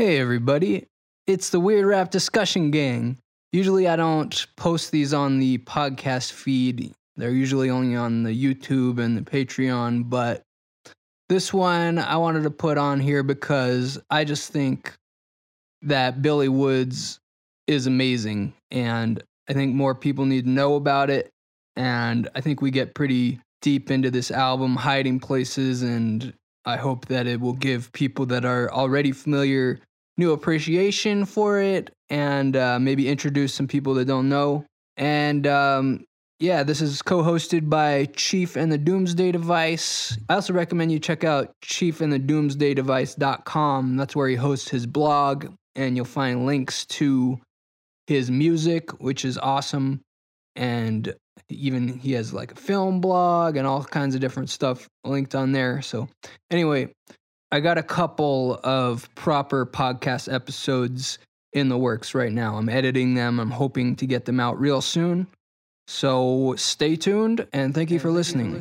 Hey, everybody. It's the Weird Rap Discussion Gang. Usually, I don't post these on the podcast feed, they're usually only on the YouTube and the Patreon. But this one I wanted to put on here because I just think that Billy Woods is amazing. And I think more people need to know about it. And I think we get pretty deep into this album, Hiding Places, and I hope that it will give people that are already familiar new appreciation for it and uh, maybe introduce some people that don't know. And um, yeah, this is co hosted by Chief and the Doomsday Device. I also recommend you check out chiefandthedoomsdaydevice.com. That's where he hosts his blog, and you'll find links to his music, which is awesome. And even he has like a film blog and all kinds of different stuff linked on there. So, anyway, I got a couple of proper podcast episodes in the works right now. I'm editing them. I'm hoping to get them out real soon. So stay tuned and thank you for listening.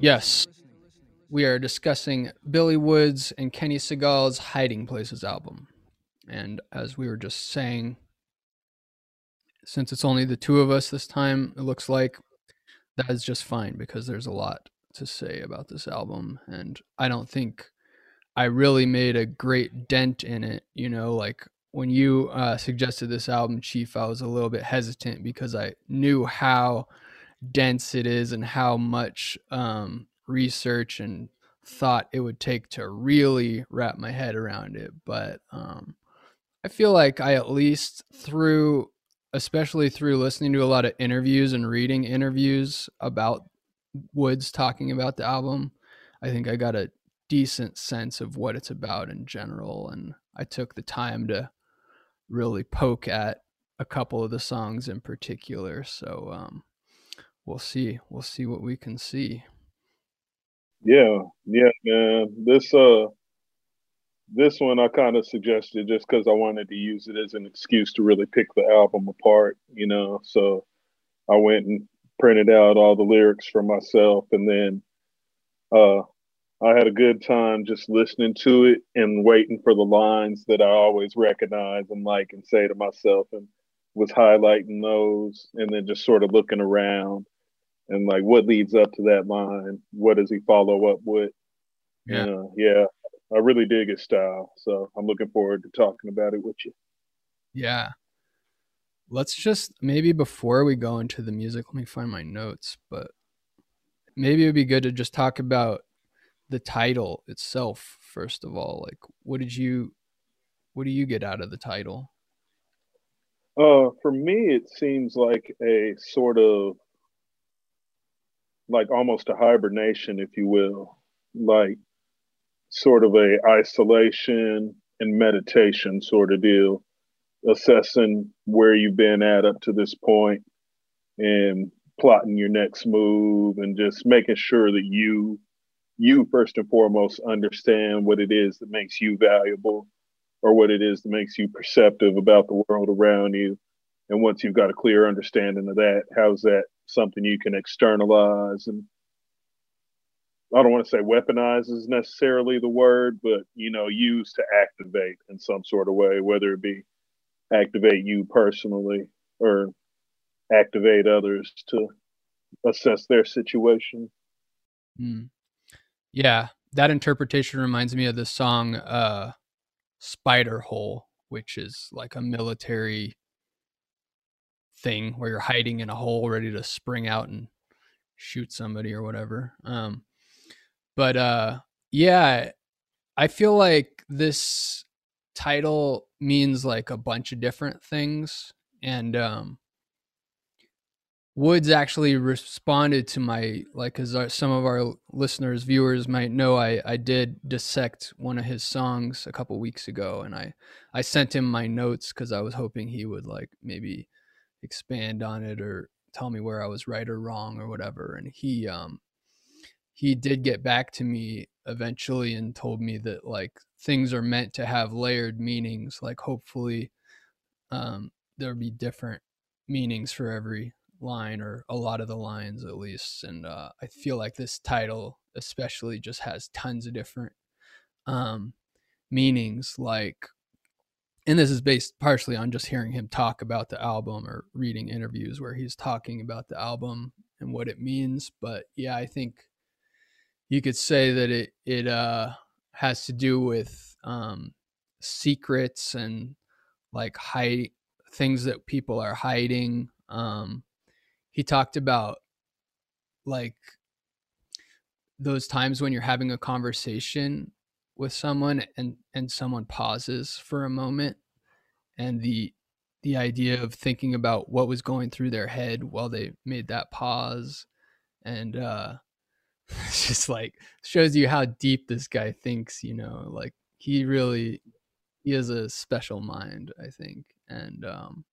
Yes, we are discussing Billy Woods and Kenny Segal's Hiding Places album. And as we were just saying, since it's only the two of us this time, it looks like that is just fine because there's a lot to say about this album. And I don't think I really made a great dent in it. You know, like when you uh, suggested this album, Chief, I was a little bit hesitant because I knew how dense it is and how much um, research and thought it would take to really wrap my head around it. But um, I feel like I at least through, especially through listening to a lot of interviews and reading interviews about Woods talking about the album, I think I got a decent sense of what it's about in general. And I took the time to really poke at a couple of the songs in particular. So um, we'll see. We'll see what we can see. Yeah, yeah, man. This uh this one I kind of suggested just because I wanted to use it as an excuse to really pick the album apart, you know. So I went and printed out all the lyrics for myself and then uh I had a good time just listening to it and waiting for the lines that I always recognize and like and say to myself and was highlighting those and then just sort of looking around and like what leads up to that line? What does he follow up with? Yeah. uh, yeah i really dig his style so i'm looking forward to talking about it with you. Yeah. Let's just maybe before we go into the music let me find my notes but maybe it would be good to just talk about the title itself first of all like what did you what do you get out of the title? Uh for me it seems like a sort of like almost a hibernation if you will like sort of a isolation and meditation sort of deal assessing where you've been at up to this point and plotting your next move and just making sure that you you first and foremost understand what it is that makes you valuable or what it is that makes you perceptive about the world around you. And once you've got a clear understanding of that, how's that something you can externalize and I don't want to say weaponize is necessarily the word, but you know, use to activate in some sort of way, whether it be activate you personally or activate others to assess their situation. Mm. Yeah, that interpretation reminds me of the song uh, Spider Hole, which is like a military thing where you're hiding in a hole ready to spring out and shoot somebody or whatever. Um, but uh, yeah, I feel like this title means like a bunch of different things. And um, Woods actually responded to my like because some of our listeners viewers might know I I did dissect one of his songs a couple weeks ago and I I sent him my notes because I was hoping he would like maybe expand on it or tell me where I was right or wrong or whatever and he um he did get back to me eventually and told me that like things are meant to have layered meanings like hopefully um there'll be different meanings for every line or a lot of the lines at least and uh, i feel like this title especially just has tons of different um, meanings like and this is based partially on just hearing him talk about the album or reading interviews where he's talking about the album and what it means but yeah i think you could say that it it uh has to do with um secrets and like hide things that people are hiding um he talked about like those times when you're having a conversation with someone and and someone pauses for a moment and the the idea of thinking about what was going through their head while they made that pause and uh it's just like shows you how deep this guy thinks you know like he really he has a special mind i think. And um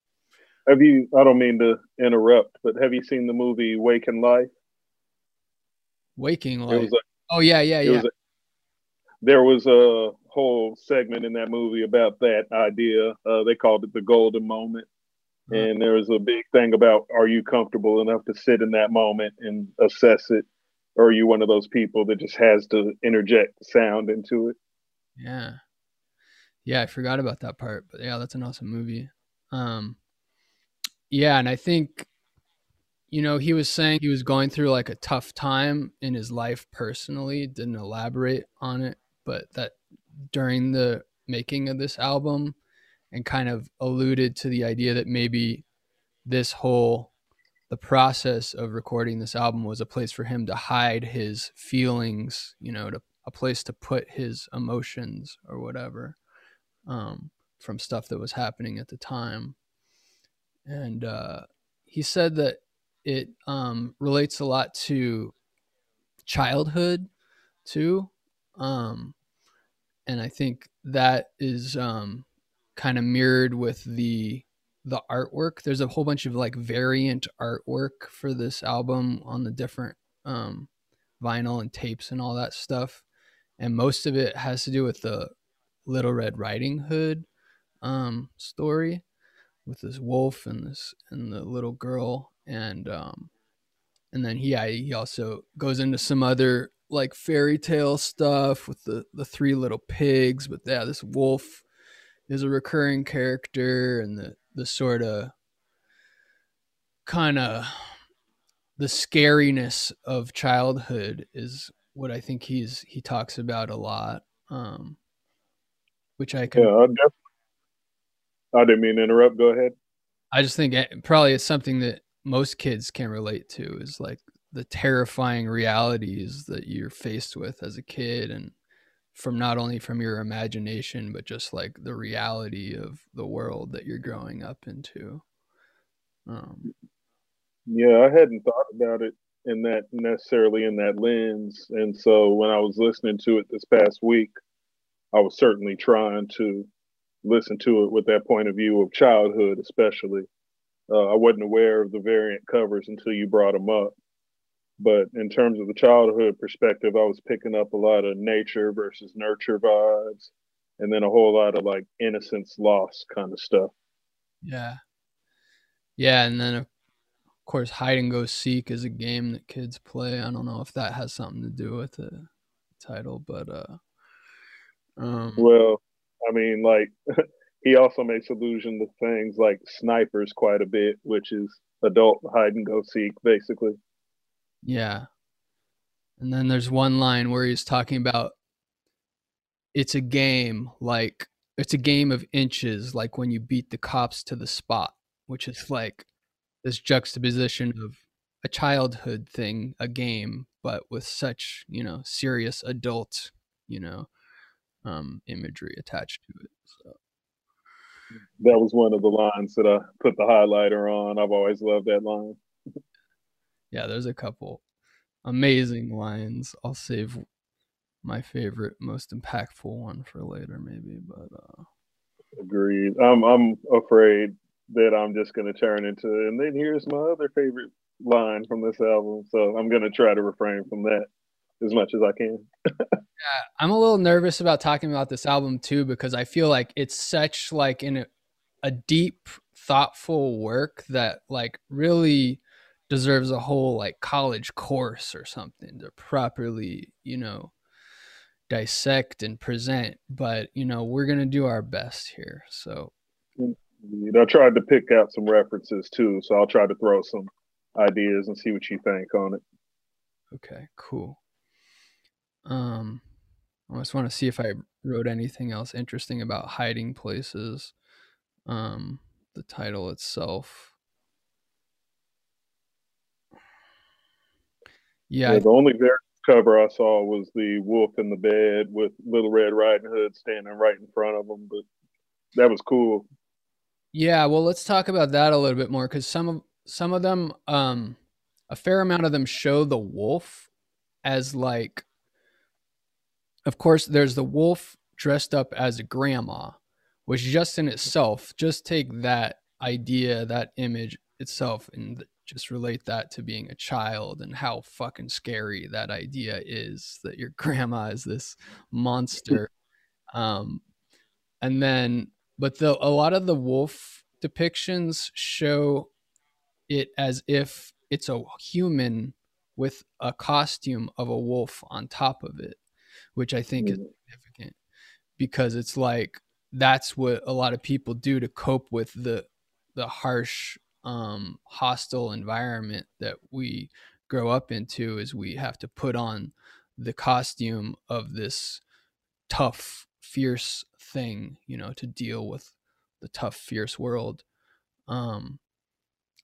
have you i don't mean to interrupt but have you seen the movie waking life waking life a, oh yeah yeah yeah there was a whole segment in that movie about that idea. Uh, they called it the golden moment. Mm-hmm. And there was a big thing about are you comfortable enough to sit in that moment and assess it? Or are you one of those people that just has to interject sound into it? Yeah. Yeah, I forgot about that part. But yeah, that's an awesome movie. Um yeah, and I think you know, he was saying he was going through like a tough time in his life personally, didn't elaborate on it but that during the making of this album and kind of alluded to the idea that maybe this whole the process of recording this album was a place for him to hide his feelings, you know, to a place to put his emotions or whatever um, from stuff that was happening at the time. And uh, he said that it um, relates a lot to childhood too. Um, and I think that is um, kind of mirrored with the the artwork. There's a whole bunch of like variant artwork for this album on the different um, vinyl and tapes and all that stuff, and most of it has to do with the Little Red Riding Hood um, story with this wolf and this and the little girl and um, and then he he also goes into some other like fairy tale stuff with the the three little pigs, but yeah, this wolf is a recurring character, and the the sort of kind of the scariness of childhood is what I think he's he talks about a lot. Um, which I can. Yeah, I. I didn't mean to interrupt. Go ahead. I just think probably it's something that most kids can relate to is like the terrifying realities that you're faced with as a kid and from not only from your imagination but just like the reality of the world that you're growing up into um, yeah i hadn't thought about it in that necessarily in that lens and so when i was listening to it this past week i was certainly trying to listen to it with that point of view of childhood especially uh, i wasn't aware of the variant covers until you brought them up but in terms of the childhood perspective, I was picking up a lot of nature versus nurture vibes, and then a whole lot of like innocence loss kind of stuff. Yeah. Yeah. And then, of course, hide and go seek is a game that kids play. I don't know if that has something to do with the title, but, uh, um, well, I mean, like, he also makes allusion to things like snipers quite a bit, which is adult hide and go seek, basically. Yeah. And then there's one line where he's talking about it's a game like it's a game of inches like when you beat the cops to the spot, which is like this juxtaposition of a childhood thing, a game, but with such, you know, serious adult, you know, um imagery attached to it. So that was one of the lines that I put the highlighter on. I've always loved that line yeah, there's a couple amazing lines. I'll save my favorite, most impactful one for later, maybe. But uh agreed. I'm I'm afraid that I'm just gonna turn into and then here's my other favorite line from this album. So I'm gonna try to refrain from that as much as I can. yeah, I'm a little nervous about talking about this album too because I feel like it's such like in a, a deep, thoughtful work that like really deserves a whole like college course or something to properly, you know, dissect and present, but you know, we're going to do our best here. So I tried to pick out some references too, so I'll try to throw some ideas and see what you think on it. Okay, cool. Um, I just want to see if I wrote anything else interesting about hiding places. Um, the title itself. Yeah, yeah the only cover I saw was the wolf in the bed with Little Red Riding Hood standing right in front of him, but that was cool. Yeah, well, let's talk about that a little bit more because some of some of them, um, a fair amount of them show the wolf as like. Of course, there's the wolf dressed up as a grandma, which just in itself, just take that idea, that image itself, and just relate that to being a child and how fucking scary that idea is that your grandma is this monster. Um, and then but the a lot of the wolf depictions show it as if it's a human with a costume of a wolf on top of it, which I think mm. is significant because it's like that's what a lot of people do to cope with the the harsh um hostile environment that we grow up into is we have to put on the costume of this tough fierce thing, you know, to deal with the tough, fierce world. Um,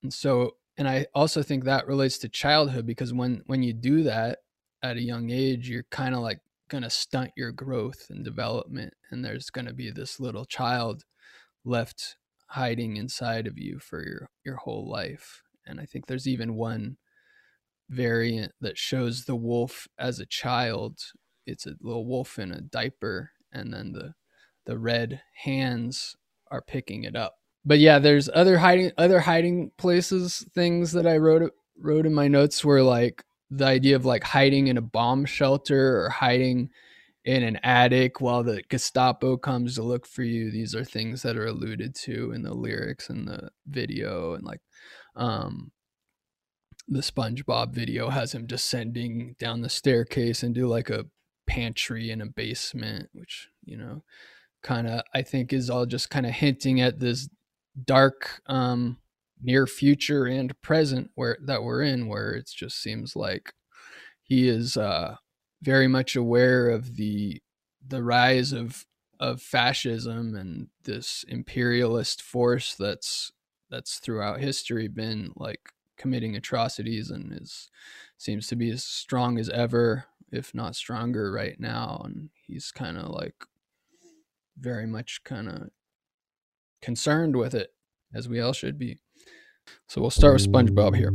and so, and I also think that relates to childhood because when when you do that at a young age, you're kind of like gonna stunt your growth and development, and there's gonna be this little child left hiding inside of you for your your whole life. And I think there's even one variant that shows the wolf as a child. It's a little wolf in a diaper and then the the red hands are picking it up. But yeah, there's other hiding other hiding places things that I wrote wrote in my notes were like the idea of like hiding in a bomb shelter or hiding in an attic while the Gestapo comes to look for you. These are things that are alluded to in the lyrics and the video and like um the SpongeBob video has him descending down the staircase into like a pantry in a basement, which, you know, kind of I think is all just kind of hinting at this dark um near future and present where that we're in where it just seems like he is uh very much aware of the the rise of of fascism and this imperialist force that's that's throughout history been like committing atrocities and is seems to be as strong as ever if not stronger right now. And he's kind of like very much kind of concerned with it as we all should be so we'll start with spongebob here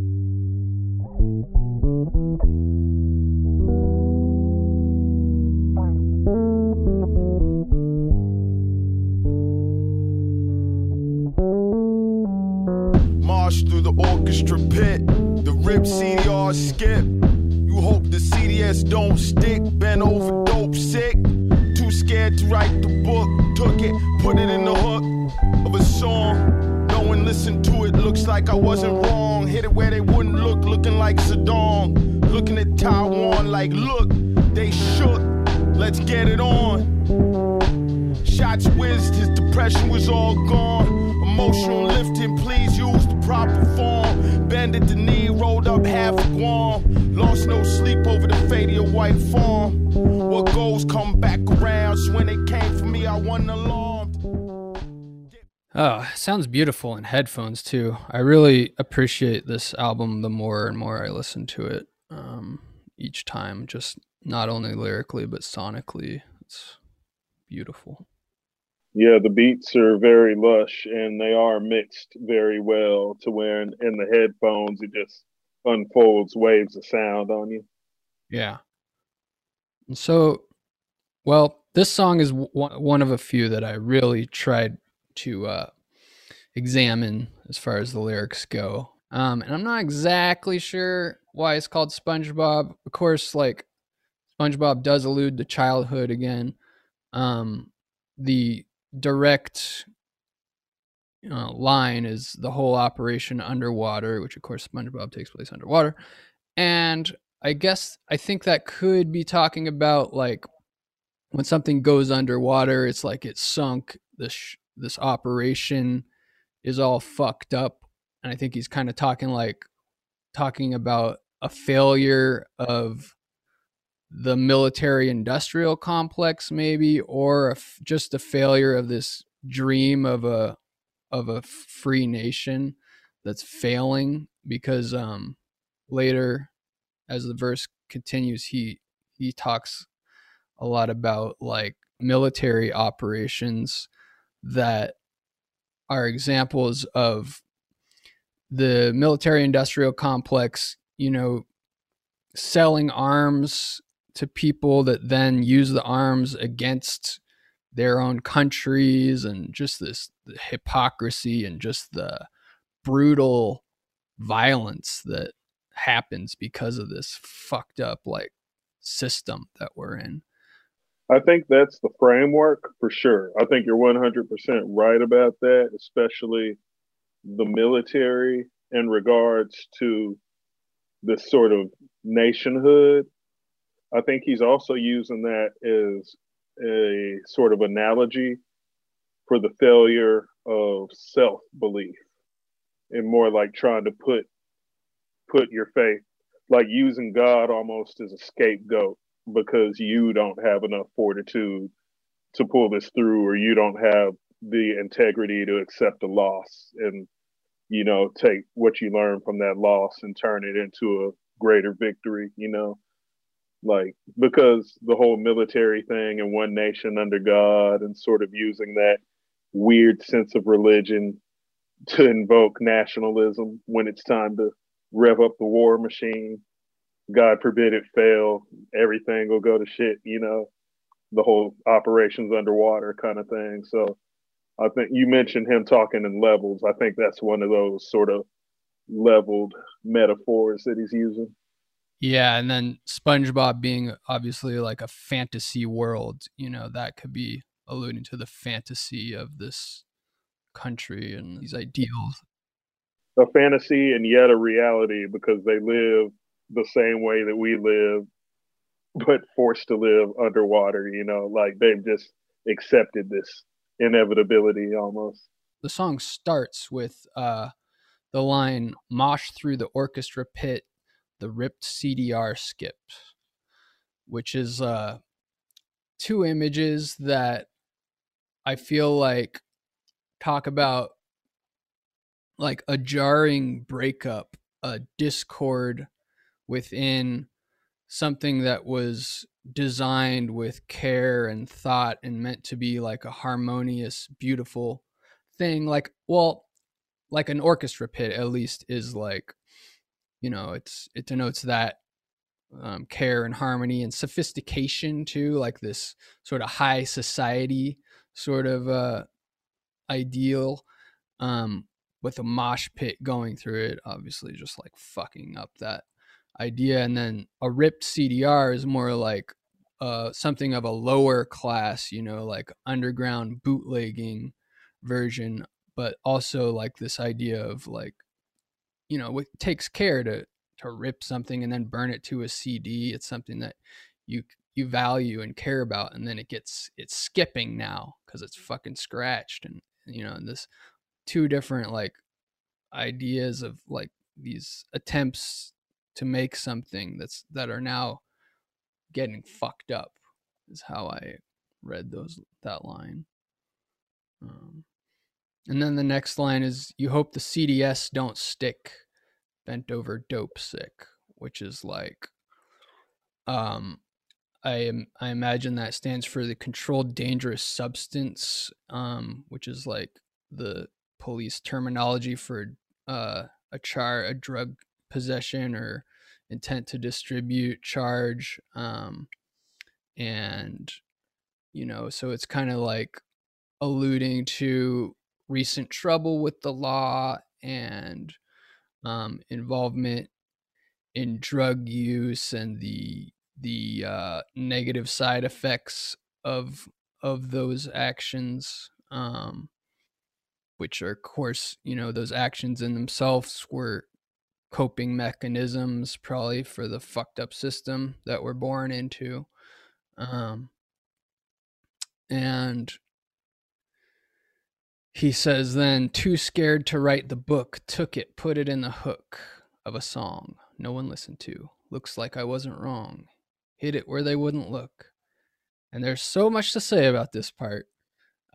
Mosh through the orchestra pit the rip cdr skip you hope the CDS don't stick, bent over dope sick. Too scared to write the book, took it, put it in the hook of a song. Listened to it, looks like I wasn't wrong. Hit it where they wouldn't look, looking like Zedong. Looking at Taiwan like, look, they shook, let's get it on. Shots whizzed, his depression was all gone. Emotional lifting, please use the proper form. Bended the knee, rolled up half a Guam. Lost no sleep over the fate of white farm. What goes come back around. So when they came for me, I won the alarmed. Oh, sounds beautiful in headphones too. I really appreciate this album the more and more I listen to it um, each time. Just not only lyrically but sonically, it's beautiful. Yeah, the beats are very lush and they are mixed very well to where in, in the headphones it just unfolds waves of sound on you. Yeah. And so, well, this song is w- one of a few that I really tried to uh, examine as far as the lyrics go. Um, and I'm not exactly sure why it's called SpongeBob. Of course, like SpongeBob does allude to childhood again. Um, the direct uh, line is the whole operation underwater, which of course SpongeBob takes place underwater. And I guess I think that could be talking about like when something goes underwater, it's like it's sunk. This this operation is all fucked up, and I think he's kind of talking like talking about a failure of the military industrial complex maybe or just a failure of this dream of a of a free nation that's failing because um later as the verse continues he he talks a lot about like military operations that are examples of the military industrial complex you know selling arms to people that then use the arms against their own countries and just this hypocrisy and just the brutal violence that happens because of this fucked up like system that we're in. I think that's the framework for sure. I think you're 100% right about that, especially the military in regards to this sort of nationhood I think he's also using that as a sort of analogy for the failure of self belief and more like trying to put put your faith like using God almost as a scapegoat because you don't have enough fortitude to pull this through or you don't have the integrity to accept a loss and you know take what you learn from that loss and turn it into a greater victory you know like because the whole military thing and one nation under God and sort of using that weird sense of religion to invoke nationalism when it's time to rev up the war machine. God forbid it fail, everything will go to shit, you know, the whole operations underwater kind of thing. So I think you mentioned him talking in levels. I think that's one of those sort of leveled metaphors that he's using. Yeah, and then SpongeBob being obviously like a fantasy world, you know, that could be alluding to the fantasy of this country and these ideals. A fantasy and yet a reality because they live the same way that we live, but forced to live underwater, you know, like they've just accepted this inevitability almost. The song starts with uh the line mosh through the orchestra pit the ripped CDR skip, which is uh, two images that I feel like talk about like a jarring breakup, a discord within something that was designed with care and thought and meant to be like a harmonious, beautiful thing. Like, well, like an orchestra pit at least is like you know it's it denotes that um, care and harmony and sophistication too like this sort of high society sort of uh, ideal um, with a mosh pit going through it obviously just like fucking up that idea and then a ripped cdr is more like uh, something of a lower class you know like underground bootlegging version but also like this idea of like you know it takes care to to rip something and then burn it to a CD. It's something that you you value and care about, and then it gets it's skipping now because it's fucking scratched, and you know, and this two different like ideas of like these attempts to make something that's that are now getting fucked up is how I read those that line. Um, and then the next line is you hope the CDS don't stick bent over dope sick, which is like um I am I imagine that stands for the controlled dangerous substance, um, which is like the police terminology for uh, a char a drug possession or intent to distribute charge. Um, and you know, so it's kind of like alluding to recent trouble with the law and um, involvement in drug use and the the uh, negative side effects of of those actions, um, which are, of course, you know, those actions in themselves were coping mechanisms, probably for the fucked up system that we're born into. Um, and he says then too scared to write the book took it put it in the hook of a song no one listened to. Looks like i wasn't wrong. Hit it where they wouldn't look. And there's so much to say about this part.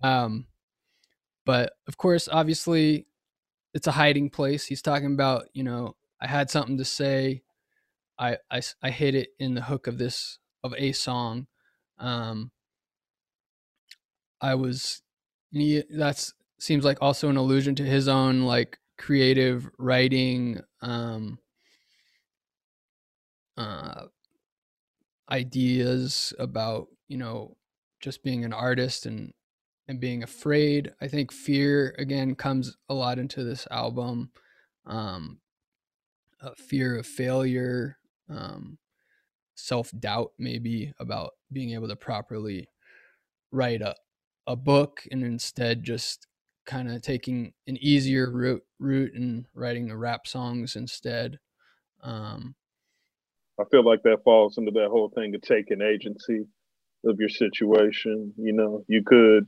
Um but of course obviously it's a hiding place. He's talking about you know i had something to say. I i, I hit it in the hook of this of a song. Um i was that's seems like also an allusion to his own like creative writing um uh ideas about you know just being an artist and and being afraid. I think fear again comes a lot into this album. Um fear of failure um self-doubt maybe about being able to properly write a, a book and instead just kind of taking an easier route route and writing the rap songs instead. Um, I feel like that falls into that whole thing of taking agency of your situation. You know, you could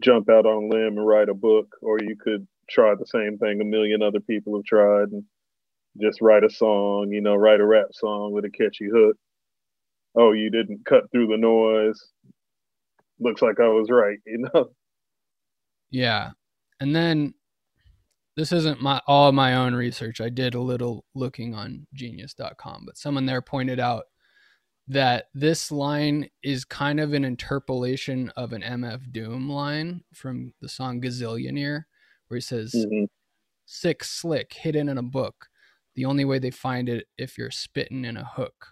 jump out on limb and write a book, or you could try the same thing a million other people have tried and just write a song, you know, write a rap song with a catchy hook. Oh, you didn't cut through the noise. Looks like I was right, you know. Yeah. And then this isn't my all my own research. I did a little looking on genius.com, but someone there pointed out that this line is kind of an interpolation of an MF Doom line from the song Gazzillion Ear, where he says, mm-hmm. Sick, slick, hidden in a book. The only way they find it if you're spitting in a hook.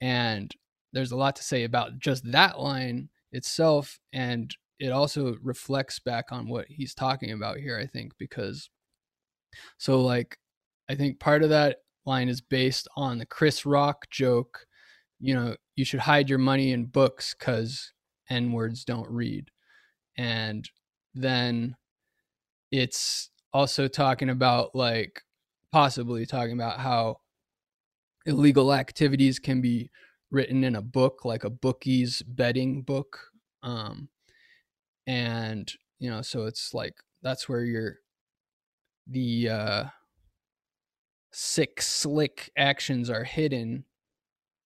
And there's a lot to say about just that line itself and it also reflects back on what he's talking about here i think because so like i think part of that line is based on the chris rock joke you know you should hide your money in books because n words don't read and then it's also talking about like possibly talking about how illegal activities can be written in a book like a bookie's betting book. Um and you know so it's like that's where your the uh sick slick actions are hidden.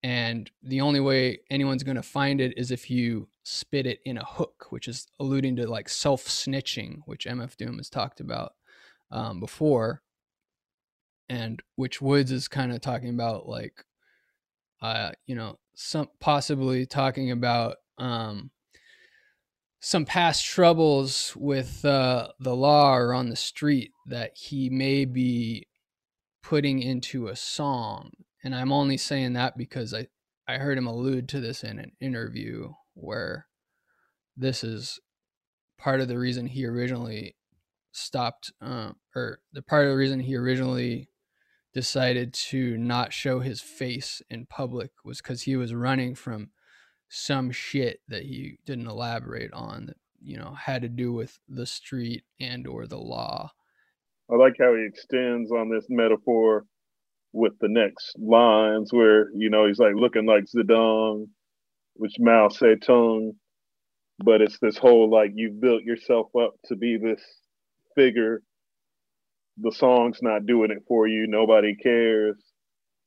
And the only way anyone's going to find it is if you spit it in a hook which is alluding to like self snitching which mf doom has talked about um, before and which woods is kind of talking about like uh you know some possibly talking about um some past troubles with uh, the law or on the street that he may be putting into a song. And I'm only saying that because I, I heard him allude to this in an interview where this is part of the reason he originally stopped, uh, or the part of the reason he originally decided to not show his face in public was because he was running from some shit that he didn't elaborate on that you know had to do with the street and or the law. I like how he extends on this metaphor with the next lines where you know he's like looking like zedong which mao zedong but it's this whole like you've built yourself up to be this figure the song's not doing it for you nobody cares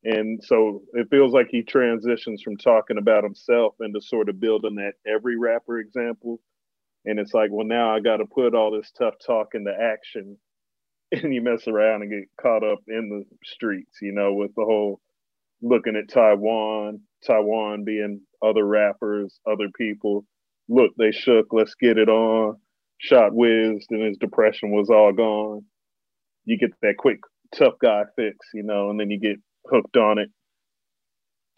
and so it feels like he transitions from talking about himself into sort of building that every rapper example. And it's like, well, now I got to put all this tough talk into action. And you mess around and get caught up in the streets, you know, with the whole looking at Taiwan, Taiwan being other rappers, other people. Look, they shook, let's get it on. Shot whizzed and his depression was all gone. You get that quick tough guy fix, you know, and then you get hooked on it.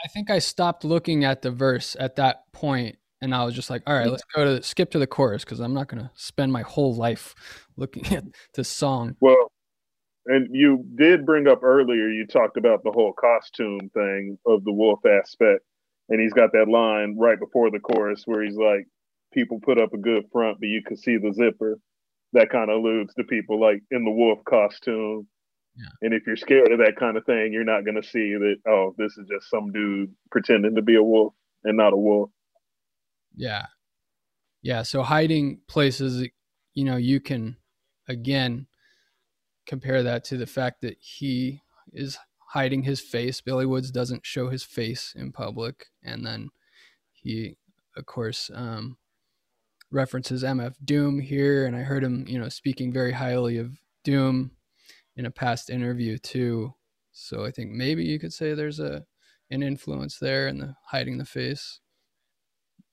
I think I stopped looking at the verse at that point and I was just like, all right, let's go to skip to the chorus because I'm not going to spend my whole life looking at this song. Well, and you did bring up earlier, you talked about the whole costume thing of the wolf aspect. And he's got that line right before the chorus where he's like, people put up a good front, but you can see the zipper. That kind of alludes to people like in the wolf costume yeah. And if you're scared of that kind of thing, you're not going to see that, oh, this is just some dude pretending to be a wolf and not a wolf. Yeah. Yeah, so hiding places, you know, you can again compare that to the fact that he is hiding his face. Billy Woods doesn't show his face in public, and then he, of course, um, references MF Doom here, and I heard him, you know, speaking very highly of Doom in a past interview too. So I think maybe you could say there's a an influence there in the hiding the face.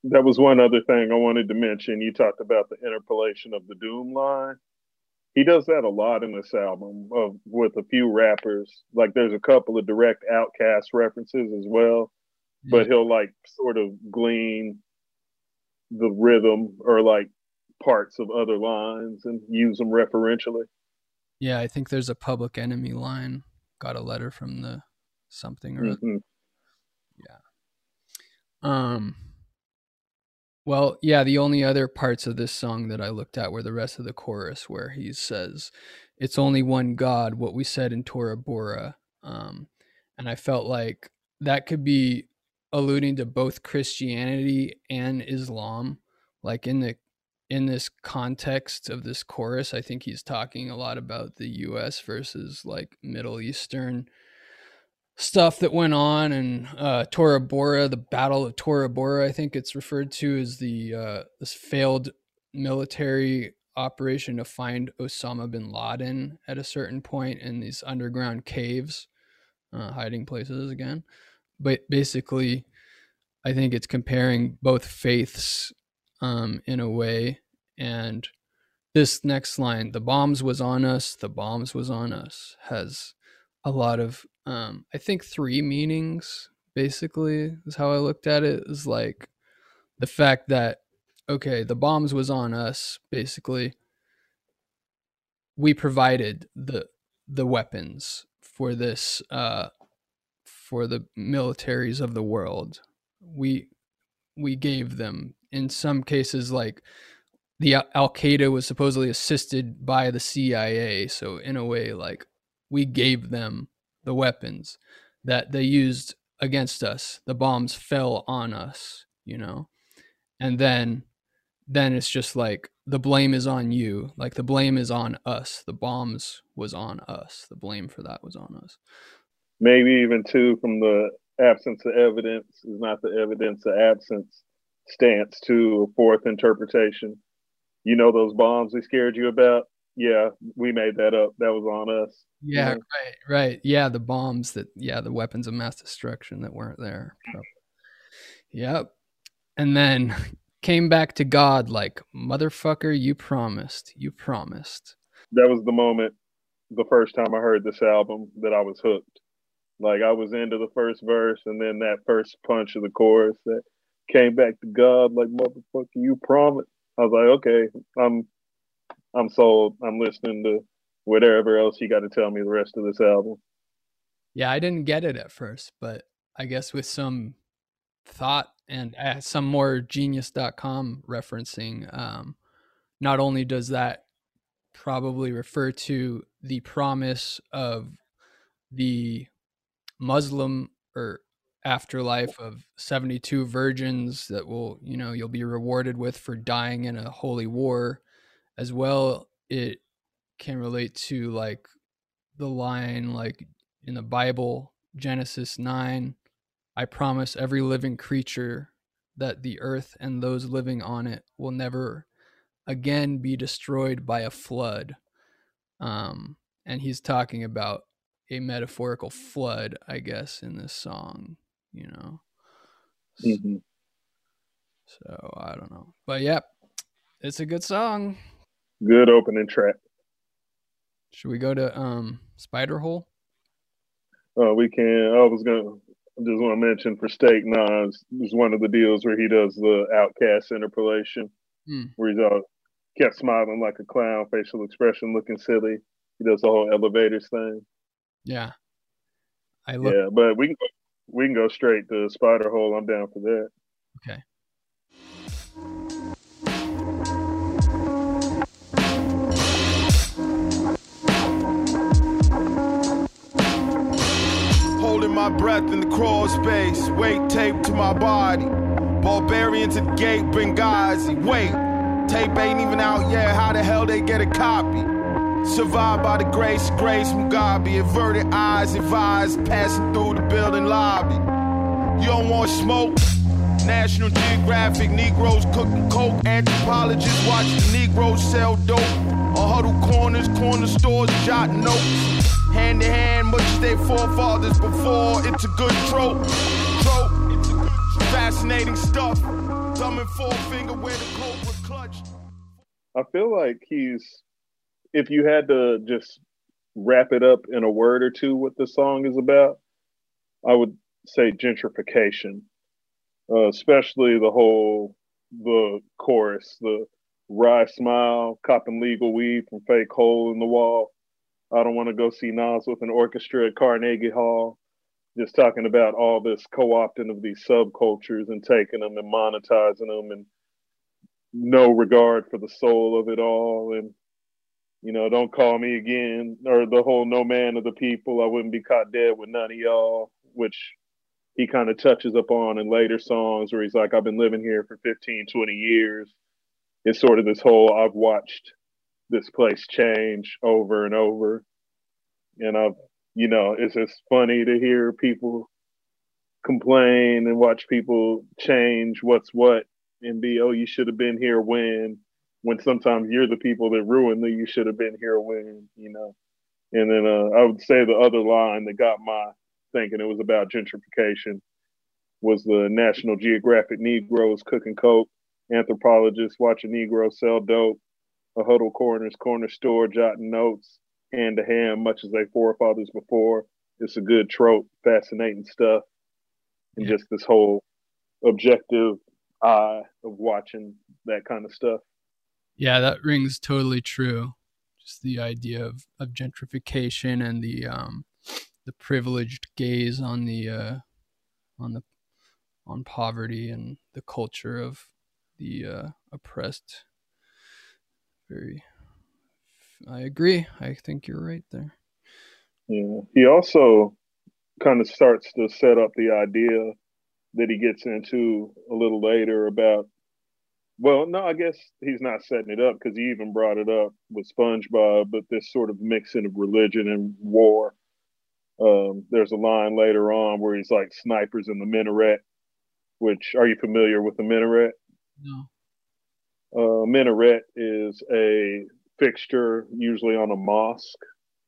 That was one other thing I wanted to mention. You talked about the interpolation of the Doom line. He does that a lot in this album of with a few rappers. Like there's a couple of direct OutKast references as well, yeah. but he'll like sort of glean the rhythm or like parts of other lines and use them referentially. Yeah, I think there's a Public Enemy line. Got a letter from the something or mm-hmm. yeah. Um. Well, yeah, the only other parts of this song that I looked at were the rest of the chorus where he says, It's only one God, what we said in Tora Bora. Um, and I felt like that could be alluding to both Christianity and Islam. Like in the in this context of this chorus, I think he's talking a lot about the US versus like Middle Eastern stuff that went on and uh Tora Bora, the Battle of Tora Bora, I think it's referred to as the uh this failed military operation to find Osama bin Laden at a certain point in these underground caves, uh, hiding places again. But basically, I think it's comparing both faiths um, in a way. And this next line, the bombs was on us, the bombs was on us, has a lot of um i think three meanings basically is how i looked at it is like the fact that okay the bombs was on us basically we provided the the weapons for this uh for the militaries of the world we we gave them in some cases like the Al Qaeda was supposedly assisted by the CIA so in a way like we gave them the weapons that they used against us. The bombs fell on us, you know? And then then it's just like the blame is on you. Like the blame is on us. The bombs was on us. The blame for that was on us. Maybe even two from the absence of evidence is not the evidence of absence stance to a fourth interpretation. You know those bombs they scared you about? yeah, we made that up. That was on us. Yeah, you know? right, right. Yeah, the bombs that, yeah, the weapons of mass destruction that weren't there. So, yep. And then came back to God like, motherfucker, you promised, you promised. That was the moment, the first time I heard this album, that I was hooked. Like I was into the first verse, and then that first punch of the chorus that came back to God like, motherfucker, you promised. I was like, okay, I'm I'm sold. I'm listening to whatever else you got to tell me the rest of this album. Yeah, I didn't get it at first, but I guess with some thought and uh, some more genius.com referencing, um, not only does that probably refer to the promise of the Muslim or afterlife of 72 virgins that will, you know, you'll be rewarded with for dying in a holy war as well. It can relate to like the line like in the bible genesis 9 i promise every living creature that the earth and those living on it will never again be destroyed by a flood. Um and he's talking about a metaphorical flood i guess in this song you know mm-hmm. so i don't know but yep it's a good song Good opening track. Should we go to um Spider Hole? Uh, we can. I was gonna just want to mention for Steak Knives is one of the deals where he does the OutKast interpolation, hmm. where he's all kept smiling like a clown, facial expression looking silly. He does the whole elevators thing. Yeah, I look- yeah, but we can we can go straight to Spider Hole. I'm down for that. Okay. Holding my breath in the crawl space. Weight taped to my body. Barbarians at the gate, Benghazi. Wait. Tape ain't even out yet. How the hell they get a copy? Survived by the grace, grace Mugabe. Averted eyes, advised, passing through the building lobby. You don't want smoke? National Geographic, Negroes cooking coke. Anthropologists watch the Negroes sell dope. On huddle corners, corner stores, jotting notes. Hand in hand, much as their forefathers before. It's a good trope. Trope. Fascinating stuff. Thumb and forefinger where the cobra clutched. I feel like he's, if you had to just wrap it up in a word or two, what the song is about, I would say gentrification, uh, especially the whole the chorus, the wry smile, copping legal weed from fake hole in the wall. I don't want to go see Nas with an orchestra at Carnegie Hall. Just talking about all this co-opting of these subcultures and taking them and monetizing them and no regard for the soul of it all and you know don't call me again or the whole no man of the people. I wouldn't be caught dead with none of y'all which he kind of touches upon in later songs where he's like i've been living here for 15 20 years. It's sort of this whole i've watched this place change over and over. And i've you know it's just funny to hear people complain and watch people change what's what and be, oh, you should have been here when, when sometimes you're the people that ruin the you should have been here when, you know. And then uh, I would say the other line that got my thinking it was about gentrification was the National Geographic Negroes cooking coke, anthropologists watching Negroes sell dope, a huddle corners corner store jotting notes, hand to hand, much as their forefathers before. It's a good trope, fascinating stuff, and just this whole objective eye of watching that kind of stuff. Yeah, that rings totally true. Just the idea of, of gentrification and the um, the privileged gaze on the uh, on the on poverty and the culture of the uh, oppressed. Very, I agree. I think you're right there. Yeah, he also kind of starts to set up the idea that he gets into a little later about well no i guess he's not setting it up because he even brought it up with spongebob but this sort of mixing of religion and war um, there's a line later on where he's like snipers in the minaret which are you familiar with the minaret no uh, minaret is a fixture usually on a mosque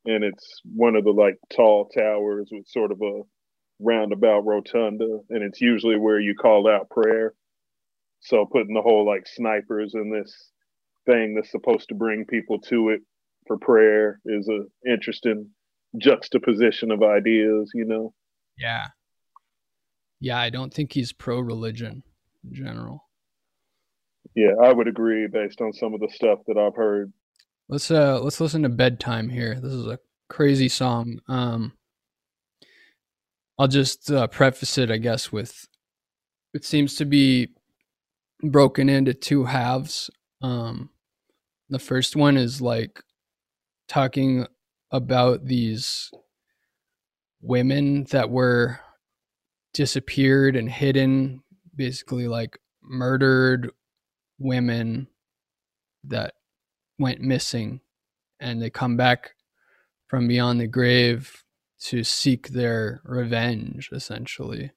and it's one of the like tall towers with sort of a roundabout rotunda, and it's usually where you call out prayer. So putting the whole like snipers in this thing that's supposed to bring people to it for prayer is a interesting juxtaposition of ideas, you know. Yeah. Yeah, I don't think he's pro religion in general. Yeah, I would agree based on some of the stuff that I've heard. Let's uh let's listen to bedtime here. This is a crazy song. Um I'll just uh, preface it, I guess, with it seems to be broken into two halves. Um, the first one is like talking about these women that were disappeared and hidden, basically like murdered women that went missing and they come back from beyond the grave to seek their revenge, essentially.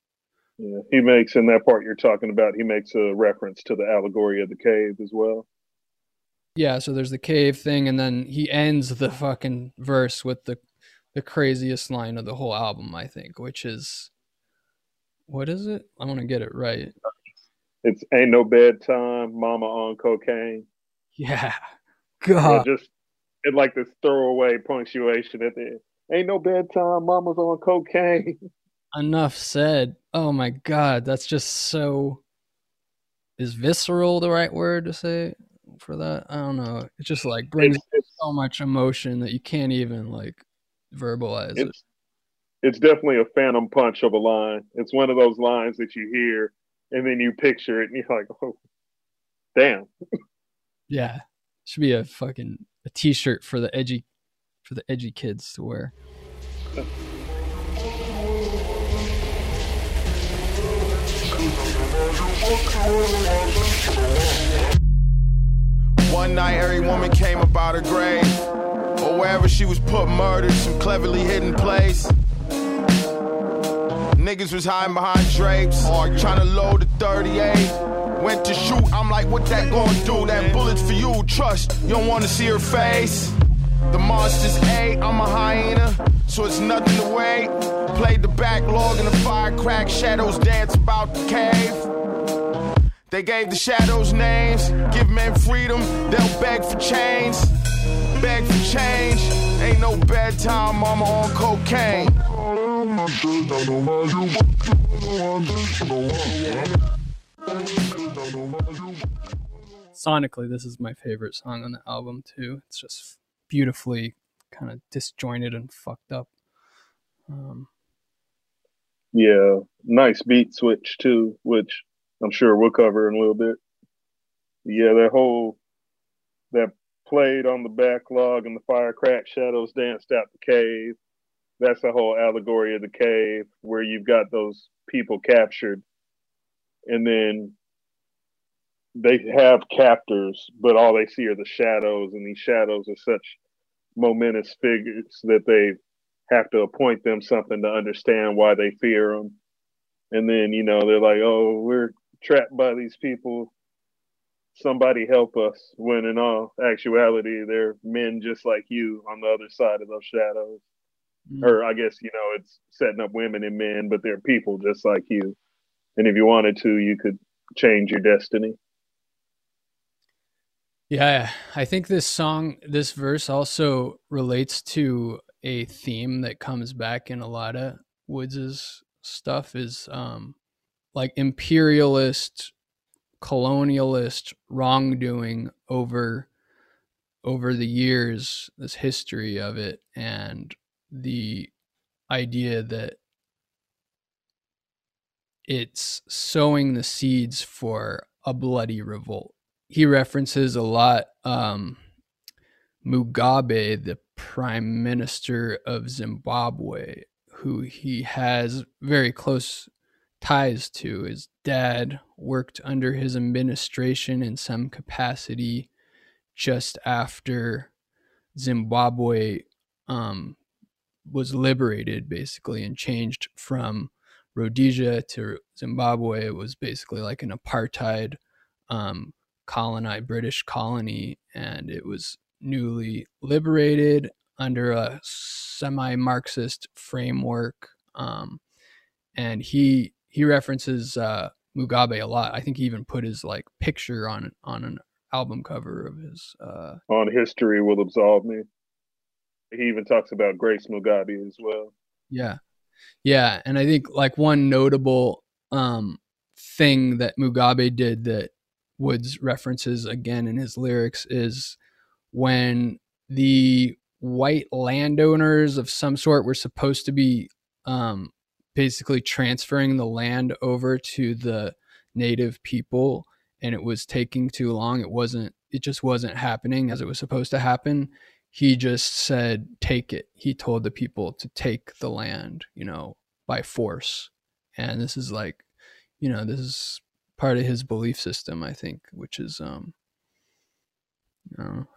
Yeah, he makes in that part you're talking about. He makes a reference to the allegory of the cave as well. Yeah, so there's the cave thing, and then he ends the fucking verse with the the craziest line of the whole album, I think, which is what is it? I want to get it right. It's ain't no bedtime, mama on cocaine. Yeah, God, yeah, just it like this throwaway punctuation at the end. Ain't no bedtime. Mama's on cocaine. Enough said. Oh my god, that's just so. Is visceral the right word to say for that? I don't know. It just like brings it's, so much emotion that you can't even like verbalize it's, it. It's definitely a phantom punch of a line. It's one of those lines that you hear and then you picture it and you're like, oh, damn. Yeah, should be a fucking a t-shirt for the edgy for the edgy kids to wear. One night, every woman came about her grave, or wherever she was put murdered, some cleverly hidden place. Niggas was hiding behind drapes, trying to load the 38. Went to shoot, I'm like, what that gonna do? That bullet's for you, trust, you don't wanna see her face. The monster's A, I'm a hyena, so it's nothing to wait. Played the backlog in the fire crack, shadows dance about the cave. They gave the shadows names, give men freedom, they'll beg for chains. Beg for change, ain't no bedtime, mama on cocaine. Sonically, this is my favorite song on the album too. It's just beautifully kind of disjointed and fucked up. Um, yeah, nice beat switch too, which I'm sure we'll cover in a little bit. Yeah, that whole that played on the backlog and the fire crack shadows danced out the cave. That's the whole allegory of the cave where you've got those people captured and then they have captors, but all they see are the shadows, and these shadows are such momentous figures that they have to appoint them something to understand why they fear them. And then, you know, they're like, oh, we're trapped by these people. Somebody help us. When in all actuality, they're men just like you on the other side of those shadows. Mm. Or I guess, you know, it's setting up women and men, but they're people just like you. And if you wanted to, you could change your destiny. Yeah, I think this song, this verse also relates to a theme that comes back in a lot of Woods's stuff is um like imperialist colonialist wrongdoing over over the years this history of it and the idea that it's sowing the seeds for a bloody revolt. He references a lot um, Mugabe, the prime minister of Zimbabwe, who he has very close ties to. His dad worked under his administration in some capacity just after Zimbabwe um, was liberated, basically, and changed from Rhodesia to Zimbabwe. It was basically like an apartheid um, colonized British colony, and it was newly liberated under a semi-Marxist framework. Um, and he he references uh, Mugabe a lot. I think he even put his like picture on on an album cover of his. Uh, on history will absolve me. He even talks about Grace Mugabe as well. Yeah, yeah, and I think like one notable um, thing that Mugabe did that Woods references again in his lyrics is when the white landowners of some sort were supposed to be um, basically transferring the land over to the native people and it was taking too long. It wasn't it just wasn't happening as it was supposed to happen. He just said take it. He told the people to take the land you know by force. And this is like you know this is part of his belief system, I think, which is um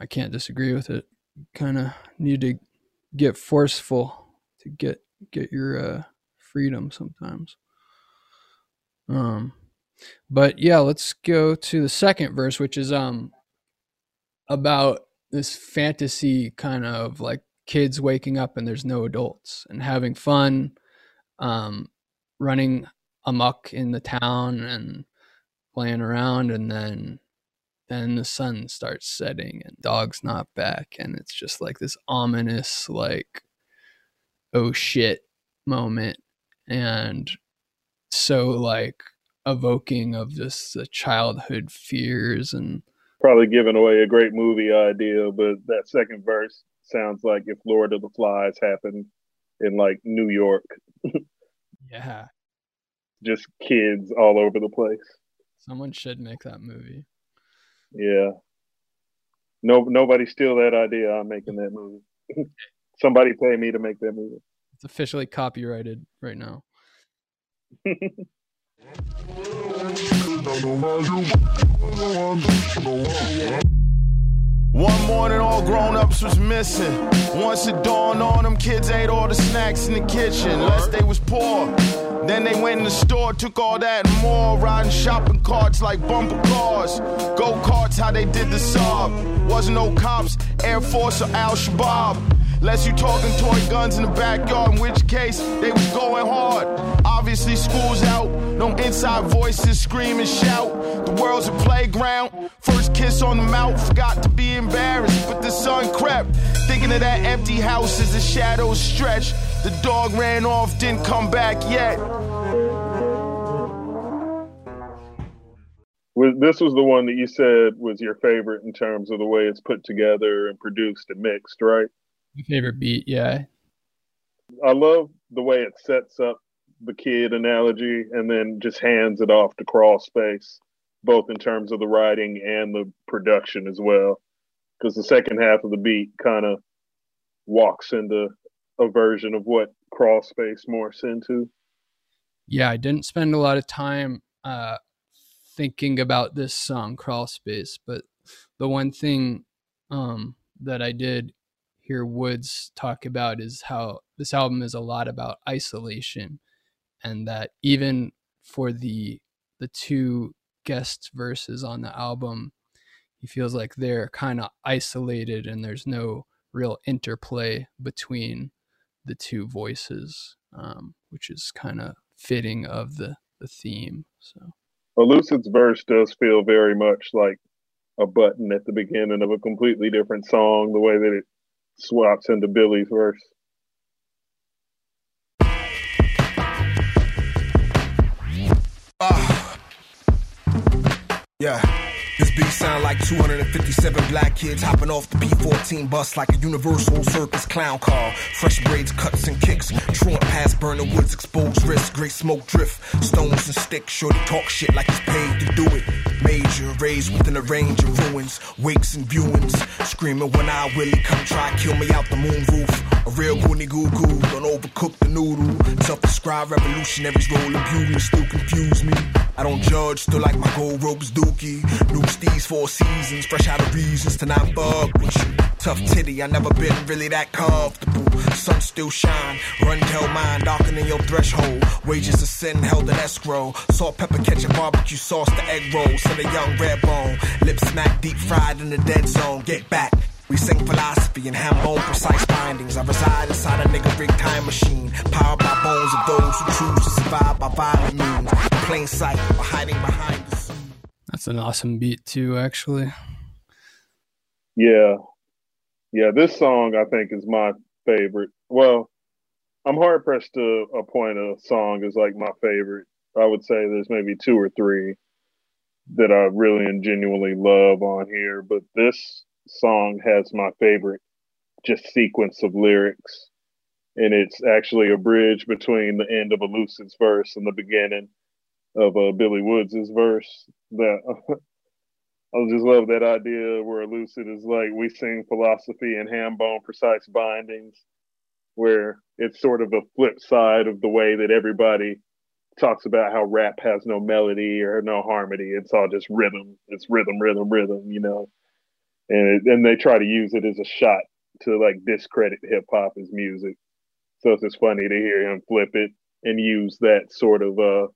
I can't disagree with it. Kind of need to get forceful to get get your uh, freedom sometimes. Um but yeah, let's go to the second verse which is um about this fantasy kind of like kids waking up and there's no adults and having fun um running amok in the town and playing around and then then the sun starts setting and dog's not back and it's just like this ominous like oh shit moment and so like evoking of just the childhood fears and probably giving away a great movie idea but that second verse sounds like if lord of the flies happened in like new york yeah just kids all over the place Someone should make that movie. Yeah. No, nobody steal that idea. I'm making that movie. Somebody pay me to make that movie. It's officially copyrighted right now. One morning, all grown ups was missing. Once it dawned on them, kids ate all the snacks in the kitchen, lest they was poor. Then they went in the store, took all that and more, riding shopping carts like bumper cars. Go karts, how they did the Saab. Wasn't no cops, Air Force or Al Shabaab. Unless you talking toy guns in the backyard, in which case they was going hard. Obviously, school's out, no inside voices scream and shout. The world's a playground. First kiss on the mouth, forgot to be embarrassed, but the sun crept. Thinking of that empty house as the shadows stretched. The dog ran off, didn't come back yet. This was the one that you said was your favorite in terms of the way it's put together and produced and mixed, right? My favorite beat, yeah. I love the way it sets up the kid analogy and then just hands it off to crawl space, both in terms of the writing and the production as well. Because the second half of the beat kind of walks into a version of what crawl space morphs into. Yeah, I didn't spend a lot of time uh, thinking about this song, Crawl Space, but the one thing um, that I did hear Woods talk about is how this album is a lot about isolation and that even for the the two guest verses on the album he feels like they're kind of isolated and there's no real interplay between the two voices um, which is kind of fitting of the the theme so. Elucid's verse does feel very much like a button at the beginning of a completely different song the way that it swaps into Billy's verse. Uh, yeah. This beat sound like 257 black kids hopping off the P14 bus like a universal circus clown car. Fresh braids, cuts and kicks. Truant past burning woods, exposed wrist, great smoke drift. Stones and sticks, Sure shorty talk shit like he's paid to do it. Major, raised within a range of ruins, wakes and viewings. Screaming when I Willie come try kill me out the moon roof. A real goony goo goo, don't overcook the noodle. Self-described revolutionaries rolling bugles still confuse me. I don't judge, still like my gold ropes dookie. New steez four seasons, fresh out of reasons to not bug with you. Tough titty, I never been really that comfortable. Sun still shine, run tell mine, darkening in your threshold. Wages of sin held in escrow. Salt, pepper, ketchup, barbecue sauce, the egg rolls, and a young red bone. Lips smack deep fried in the dead zone. Get back. We sing philosophy and ham bone precise findings. I reside inside a nigga rig time machine, powered by bones of those who choose to survive by violent means. Plain sight or hiding behind the scene. That's an awesome beat too, actually. Yeah, yeah. This song I think is my favorite. Well, I'm hard pressed to appoint a song as like my favorite. I would say there's maybe two or three that I really and genuinely love on here, but this song has my favorite just sequence of lyrics. And it's actually a bridge between the end of Elucid's verse and the beginning of uh, Billy Woods's verse. That I just love that idea where Lucid is like, we sing philosophy and ham bone precise bindings, where it's sort of a flip side of the way that everybody talks about how rap has no melody or no harmony. It's all just rhythm. It's rhythm, rhythm, rhythm, you know and then they try to use it as a shot to like discredit hip hop as music. So it's just funny to hear him flip it and use that sort of uh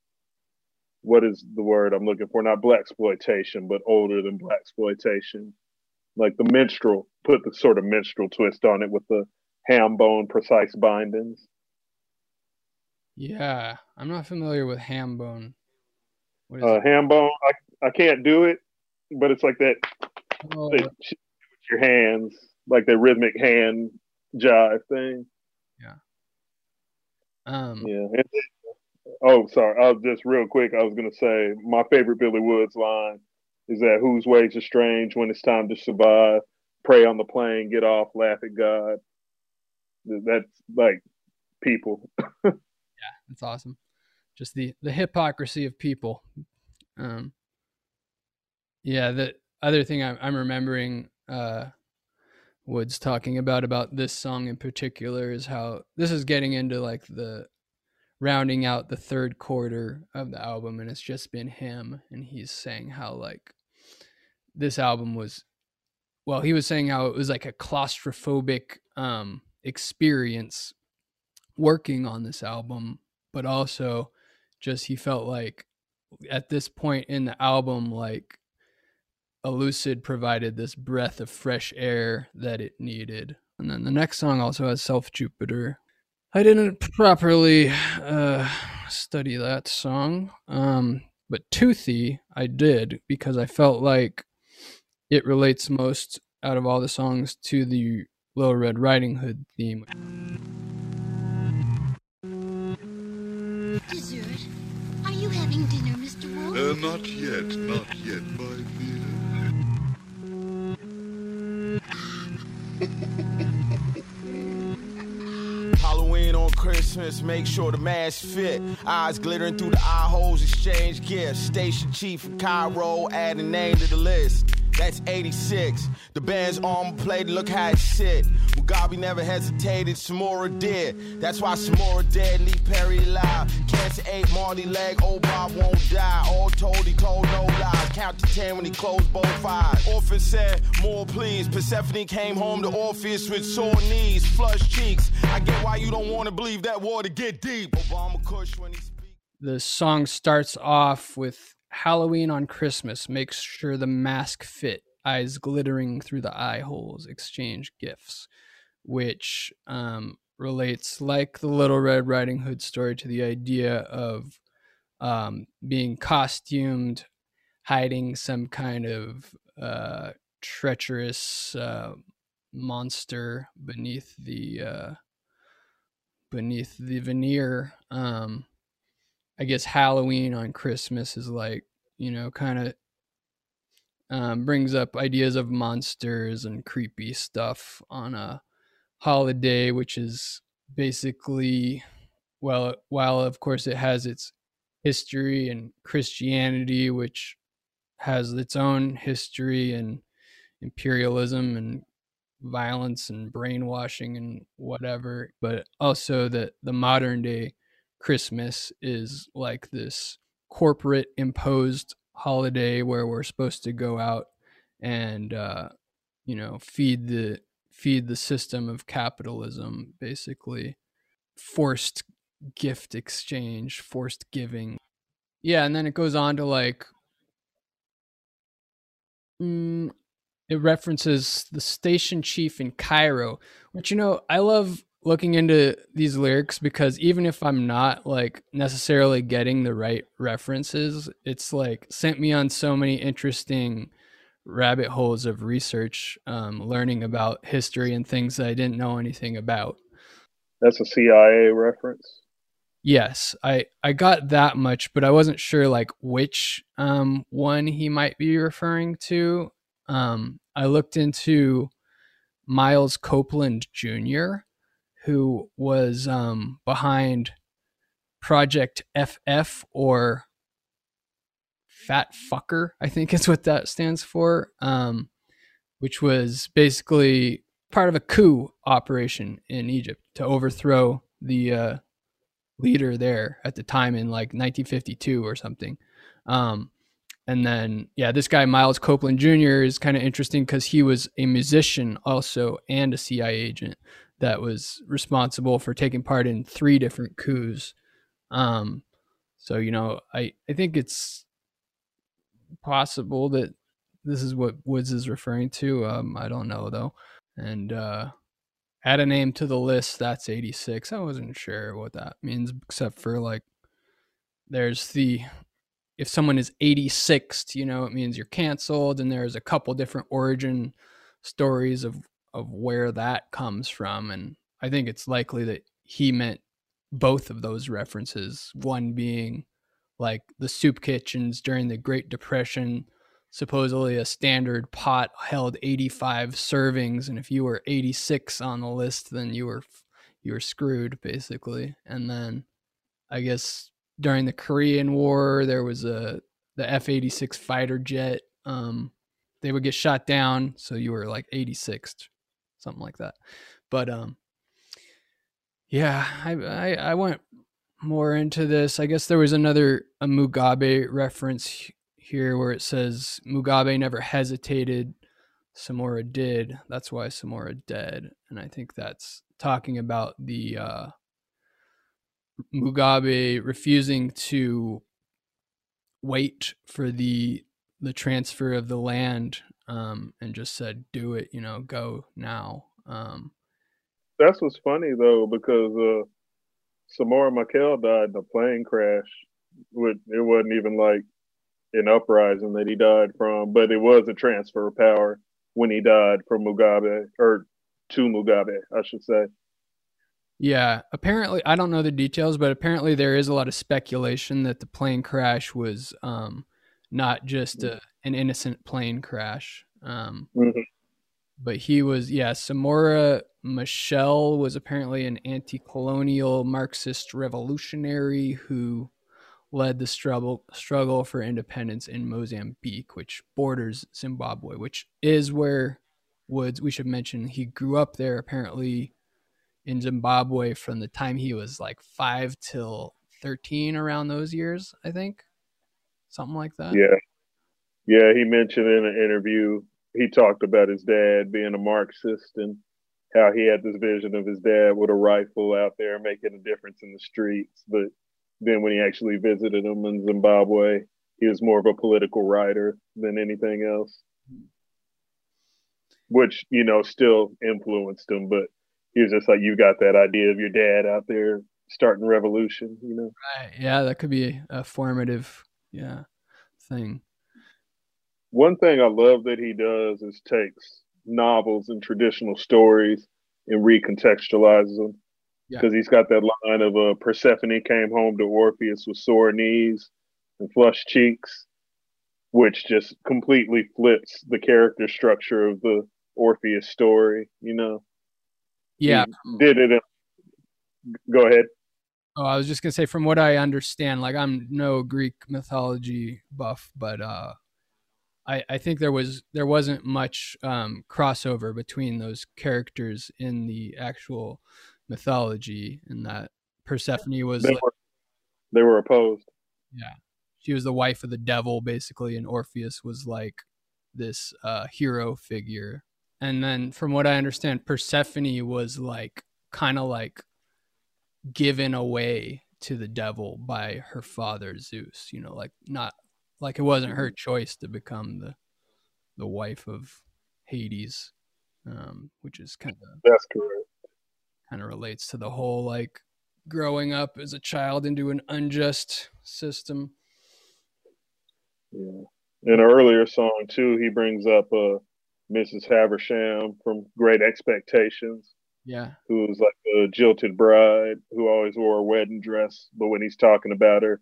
what is the word I'm looking for? Not black exploitation, but older than black exploitation. Like the minstrel, put the sort of minstrel twist on it with the ham bone precise bindings. Yeah, I'm not familiar with ham bone. What is Uh, ham bone, I I can't do it, but it's like that oh. with your hands, like the rhythmic hand jive thing. Yeah. Um. Yeah. And, oh, sorry. I was just real quick. I was gonna say my favorite Billy Woods line is that whose ways are strange when it's time to survive. Pray on the plane, get off, laugh at God. That's like people. yeah, that's awesome. Just the the hypocrisy of people. Um, yeah, the other thing I'm, I'm remembering uh, Woods talking about about this song in particular is how this is getting into like the rounding out the third quarter of the album, and it's just been him, and he's saying how like this album was well, he was saying how it was like a claustrophobic um, experience working on this album, but also just he felt like at this point in the album, like Elucid provided this breath of fresh air that it needed. And then the next song also has Self Jupiter. I didn't properly uh, study that song, um, but Toothy I did because I felt like it relates most out of all the songs to the Little Red Riding Hood theme. Dessert? Are you having dinner, Mr. Wolf? Uh, not yet, not yet, my dear. Christmas, make sure the mask fit. Eyes glittering through the eye holes, exchange gifts. Station chief from Cairo, add a name to the list. That's 86. The band's arm played, look how it sit. Mugabe never hesitated, Samora did. That's why Samora dead, Lee Perry alive. Cancer ate Marley leg, old Bob won't die. All told, he told no lies. Count to 10 when he closed both eyes. Orphan said, more please. Persephone came home to Orpheus with sore knees, flushed cheeks. I get why you don't want to believe that water get deep. Obama Kush when he speaks. The song starts off with Halloween on Christmas makes sure the mask fit, eyes glittering through the eye holes, exchange gifts, which um, relates, like the Little Red Riding Hood story, to the idea of um, being costumed, hiding some kind of uh, treacherous uh, monster beneath the uh, beneath the veneer. Um, I guess Halloween on Christmas is like, you know, kind of um, brings up ideas of monsters and creepy stuff on a holiday, which is basically, well, while of course it has its history and Christianity, which has its own history and imperialism and violence and brainwashing and whatever, but also that the modern day Christmas is like this corporate imposed holiday where we're supposed to go out and uh, you know feed the feed the system of capitalism basically. Forced gift exchange forced giving. Yeah and then it goes on to like mm, it references the station chief in cairo which you know i love looking into these lyrics because even if I'm not like necessarily getting the right references, it's like sent me on so many interesting rabbit holes of research, um, learning about history and things that I didn't know anything about. That's a CIA reference. Yes, I I got that much, but I wasn't sure like which um, one he might be referring to. Um, I looked into Miles Copeland Jr who was um, behind Project FF or Fat Fucker, I think is what that stands for, um, which was basically part of a coup operation in Egypt to overthrow the uh, leader there at the time in like 1952 or something. Um, and then, yeah, this guy, Miles Copeland Jr., is kind of interesting because he was a musician also and a CIA agent that was responsible for taking part in three different coups. Um, so you know, I I think it's possible that this is what Woods is referring to. Um, I don't know though. And uh, add a name to the list. That's 86. I wasn't sure what that means, except for like there's the if someone is 86th, you know, it means you're canceled, and there's a couple different origin stories of of where that comes from and i think it's likely that he meant both of those references one being like the soup kitchens during the great depression supposedly a standard pot held 85 servings and if you were 86 on the list then you were you were screwed basically. And then i guess during the korean war there was a the f-86 fighter jet um they would get shot down so you were like 86th something like that. But um, yeah, I, I, I went more into this. I guess there was another a Mugabe reference here where it says Mugabe never hesitated, Samora did. That's why Samora dead. And I think that's talking about the uh, Mugabe refusing to wait for the the transfer of the land um, and just said, "Do it, you know, go now." Um, That's what's funny though, because uh, Samora Machel died in a plane crash. With it wasn't even like an uprising that he died from, but it was a transfer of power when he died from Mugabe or to Mugabe, I should say. yeah, apparently, I don't know the details, but apparently there is a lot of speculation that the plane crash was um, not just a, an innocent plane crash. Um, Mhm. but he was yeah samora machel was apparently an anti-colonial marxist revolutionary who led the struggle struggle for independence in mozambique which borders zimbabwe which is where woods we should mention he grew up there apparently in zimbabwe from the time he was like 5 till 13 around those years i think something like that Yeah. Yeah, he mentioned in an interview, he talked about his dad being a Marxist and how he had this vision of his dad with a rifle out there making a difference in the streets. But then when he actually visited him in Zimbabwe, he was more of a political writer than anything else, hmm. which, you know, still influenced him. But he was just like, you got that idea of your dad out there starting revolution, you know? Right. Yeah, that could be a formative, yeah, thing. one thing I love that he does is takes novels and traditional stories and recontextualizes them. Yeah. Because he's got that line of uh, Persephone came home to Orpheus with sore knees and flushed cheeks, which just completely flips the character structure of the Orpheus story. You know, Yeah. He did it. In, go ahead. Oh, I was just gonna say, from what I understand, like I'm no Greek mythology buff, but uh, I I think there was there wasn't much um, crossover between those characters in the actual mythology, and that Persephone was They like, were they were opposed. yeah, she was the wife of the devil basically, and Orpheus was like this uh, hero figure. And then, from what I understand, Persephone was like kind of like given away to the devil by her father Zeus. You know, like not like it wasn't her choice to become the the wife of Hades, um, which is kind of That's correct. kind of relates to the whole like growing up as a child into an unjust system. Yeah. In an earlier song too, he brings up uh Mrs. Havisham from Great Expectations, Yeah, who was like a jilted bride who always wore a wedding dress, but when he's talking about her,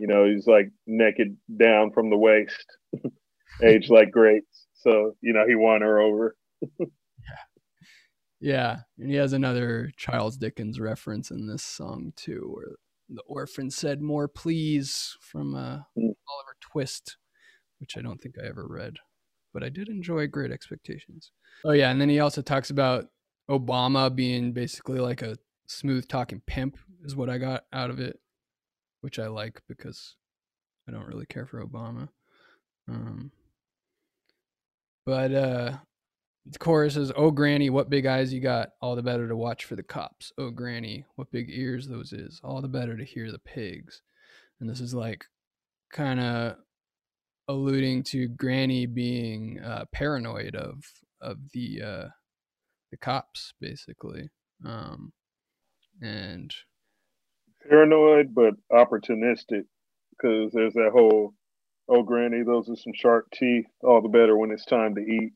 you know, he's like naked down from the waist, aged like grapes. So, you know, he won her over. yeah, Yeah. and he has another Charles Dickens reference in this song too, where the orphan said "more please" from uh, Mm. Oliver Twist, which I don't think I ever read, but I did enjoy Great Expectations. Oh yeah, and then he also talks about Obama being basically like a smooth talking pimp, is what I got out of it, which I like because I don't really care for Obama. Um, but uh, the chorus is, "Oh granny, what big eyes you got! All the better to watch for the cops. Oh granny, what big ears those is! All the better to hear the pigs." And this is like kind of alluding to Granny being uh, paranoid of of the uh, the cops, basically. Um, and Paranoid, but opportunistic, because there's that whole, oh, granny, those are some sharp teeth. All the better when it's time to eat.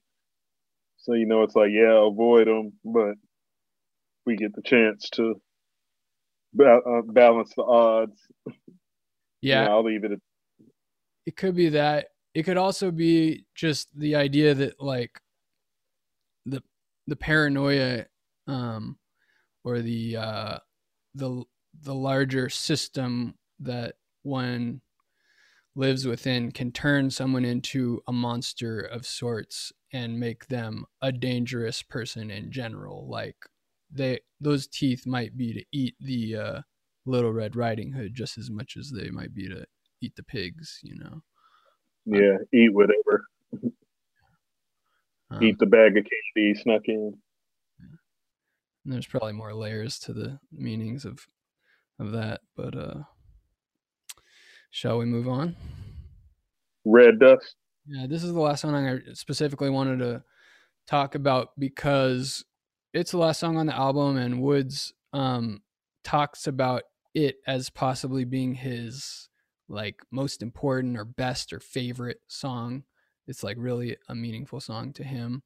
So, you know, it's like, yeah, avoid them, but we get the chance to ba- uh, balance the odds. yeah, You know, I'll leave it at it could be that it could also be just the idea that like the the paranoia um or the uh the the larger system that one lives within can turn someone into a monster of sorts and make them a dangerous person in general like they those teeth might be to eat the uh little red riding hood just as much as they might be to eat the pigs you know yeah, eat whatever. Um, Eat the bag of candy snuck in. and there's probably more layers to the meanings of of that, but uh shall we move on? Red Dust. Yeah, this is the last song I specifically wanted to talk about because it's the last song on the album, and Woods um, talks about it as possibly being his like most important or best or favorite song. It's like really a meaningful song to him,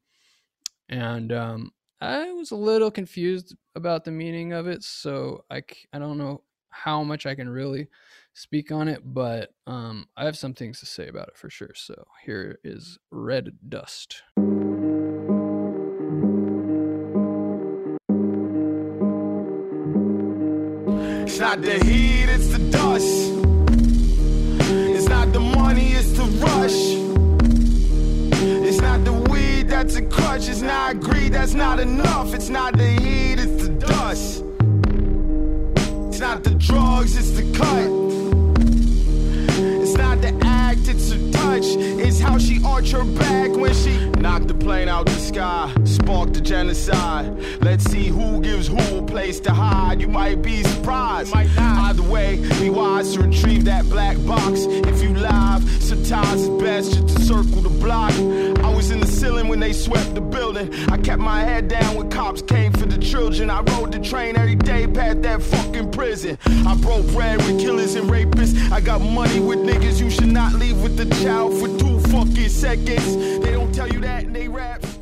and um, I was a little confused about the meaning of it, so I, I don't know how much I can really speak on it, but um, I have some things to say about it for sure. So here is Red Dust. It's not the heat, weed that's a crutch. It's not greed, that's not enough. It's not the heat, it's the dust. It's not the drugs, it's the cut. It's not the act, it's the touch. How she arch her back when she knocked the plane out the sky, sparked the genocide. Let's see who gives who a place to hide. You might be surprised. might not. Either way, be wise to retrieve that black box. If you live, sometimes it's best just to circle the block. I was in the ceiling when they swept the building. I kept my head down when cops came for the children. I rode the train every day past that fucking prison. I broke bread with killers and rapists. I got money with niggas. You should not leave with the child for two fucking seconds. They don't tell you that in they raps.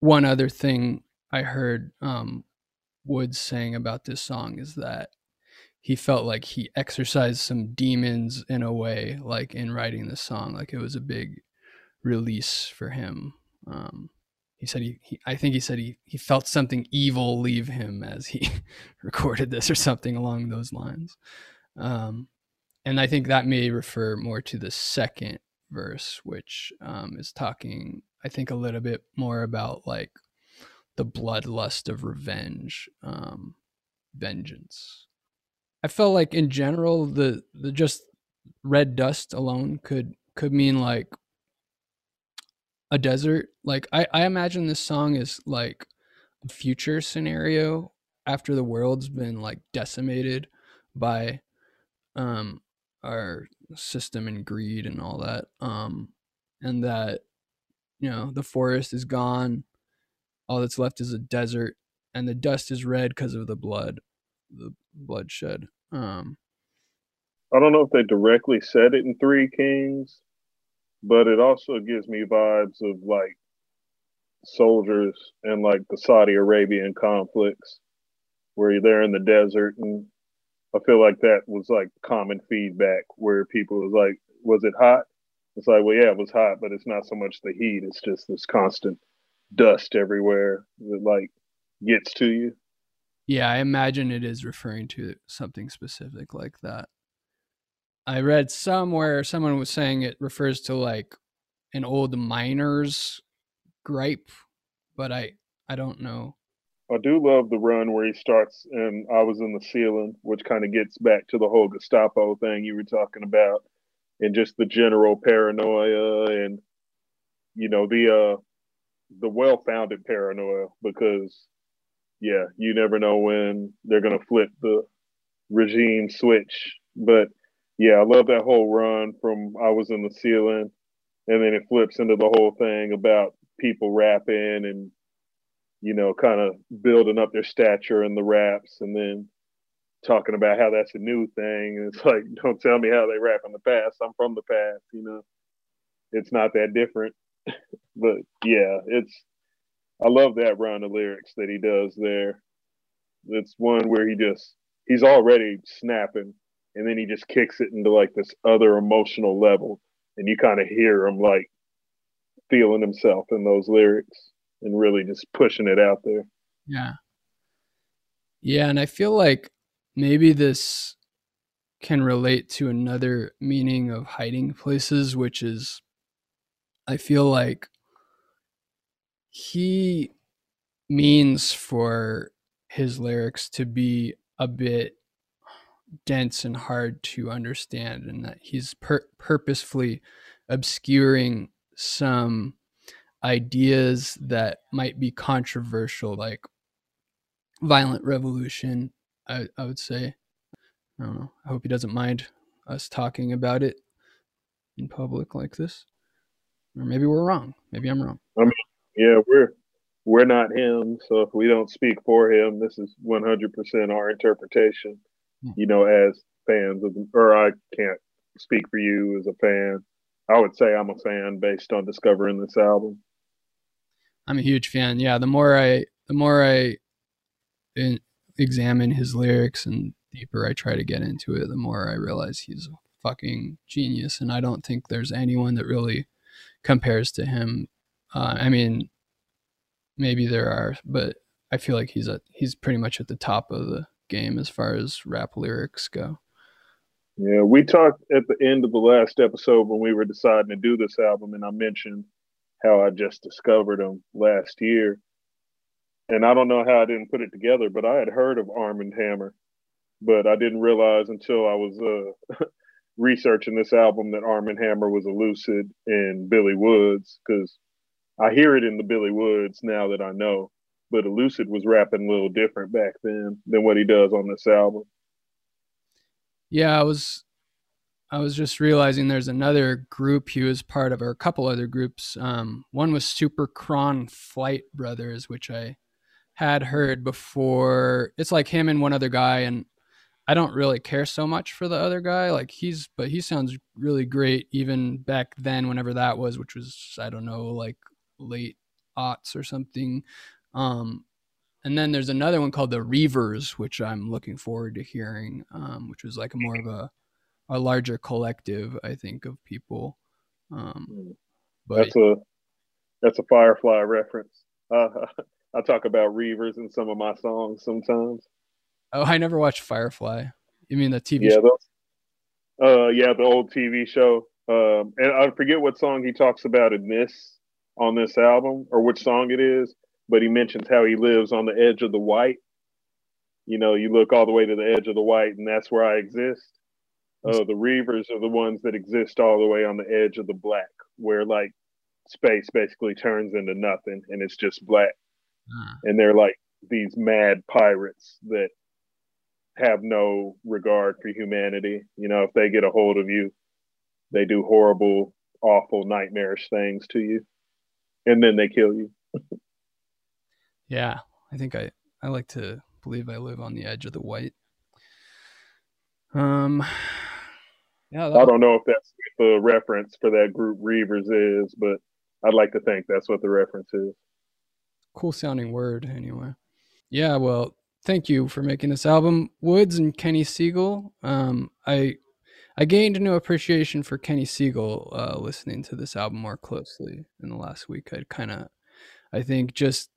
One other thing I heard um, Woods saying about this song is that he felt like he exercised some demons in a way, like in writing this song. Like it was a big release for him. Um, he said he, he, I think he said he, he felt something evil leave him as he recorded this or something along those lines. Um, and I think that may refer more to the second verse, which um, is talking, I think, a little bit more about like the bloodlust of revenge, um, vengeance. I felt like in general, the the just red dust alone could could mean like a desert. Like I, I imagine this song is like a future scenario after the world's been like decimated by um our system and greed and all that. Um and that you know the forest is gone all that's left is a desert and the dust is red because of the blood the bloodshed um I don't know if they directly said it in Three Kings, but it also gives me vibes of like soldiers and like the Saudi Arabian conflicts where you're there in the desert and I feel like that was like common feedback where people was like, was it hot? It's like, well, yeah, it was hot, but it's not so much the heat. It's just this constant dust everywhere that like gets to you. yeah i imagine it is referring to something specific like that i read somewhere someone was saying it refers to like an old miner's gripe but i i don't know I do love the run where he starts and I was in the ceiling, which kind of gets back to the whole Gestapo thing you were talking about and just the general paranoia and you know the uh the well-founded paranoia because yeah, you never know when they're going to flip the regime switch. But yeah, I love that whole run from I was in the ceiling and then it flips into the whole thing about people rapping and you know, kind of building up their stature in the raps and then talking about how that's a new thing. And it's like, don't tell me how they rap in the past. I'm from the past, you know. It's not that different. but yeah, it's I love that run of lyrics that he does there. It's one where he just he's already snapping and then he just kicks it into like this other emotional level and you kind of hear him like feeling himself in those lyrics and really just pushing it out there. Yeah. Yeah, and I feel like maybe this can relate to another meaning of hiding places, which is I feel like he means for his lyrics to be a bit dense and hard to understand, and that he's pur- purposefully obscuring some ideas that might be controversial, like violent revolution. I, I would say. I don't know. I hope he doesn't mind us talking about it in public like this. Or maybe we're wrong. Maybe I'm wrong. I mean, yeah, we're we're not him, so if we don't speak for him, this is 100% our interpretation. Hmm. You know, as fans of, or I can't speak for you as a fan. I would say I'm a fan based on discovering this album. I'm a huge fan. Yeah, the more I the more I in, examine his lyrics and deeper I try to get into it, the more I realize he's a fucking genius, and I don't think there's anyone that really compares to him. Uh, I mean, maybe there are, but I feel like he's a he's pretty much at the top of the game as far as rap lyrics go. Yeah, we talked at the end of the last episode when we were deciding to do this album, and I mentioned how I just discovered him last year. And I don't know how I didn't put it together, but I had heard of Armand Hammer, but I didn't realize until I was uh, researching this album that Armand Hammer was a Lucid and Billy Woods because I hear it in the Billy Woods now that I know, but Lucid was rapping a little different back then than what he does on this album. Yeah, I was I was just realizing there's another group he was part of, or a couple other groups. Um, one was Super Chron Flight Brothers, which I had heard before. It's like him and one other guy, and I don't really care so much for the other guy. Like he's, but he sounds really great even back then, whenever that was, which was I don't know, like late aughts or something. Um, and then there's another one called the Reavers, which I'm looking forward to hearing, um, which was like more of a a larger collective, I think, of people. Um, but That's a that's a Firefly reference. Uh, I talk about Reavers in some of my songs sometimes. oh, I never watched Firefly. You mean the TV Yeah, show? those, uh, yeah, the old TV show. Um, and I forget what song he talks about in this on this album or which song it is, but he mentions how he lives on the edge of the white. You know, you look all the way to the edge of the white, and that's where I exist. Uh, the Reavers are the ones that exist all the way on the edge of the black, where like space basically turns into nothing and it's just black. Ah. And they're like these mad pirates that have no regard for humanity. You know, if they get a hold of you, they do horrible, awful, nightmarish things to you, and then they kill you. Yeah, I think I I like to believe I live on the edge of the white. Um, yeah, I don't know if that's what the reference for that group Reavers is, but I'd like to think that's what the reference is. cool sounding word anyway. Yeah, well, thank you for making this album, Woods and Kenny Segal. Um, I I gained a new appreciation for Kenny Segal uh, listening to this album more closely in the last week. I'd kind of, I think, just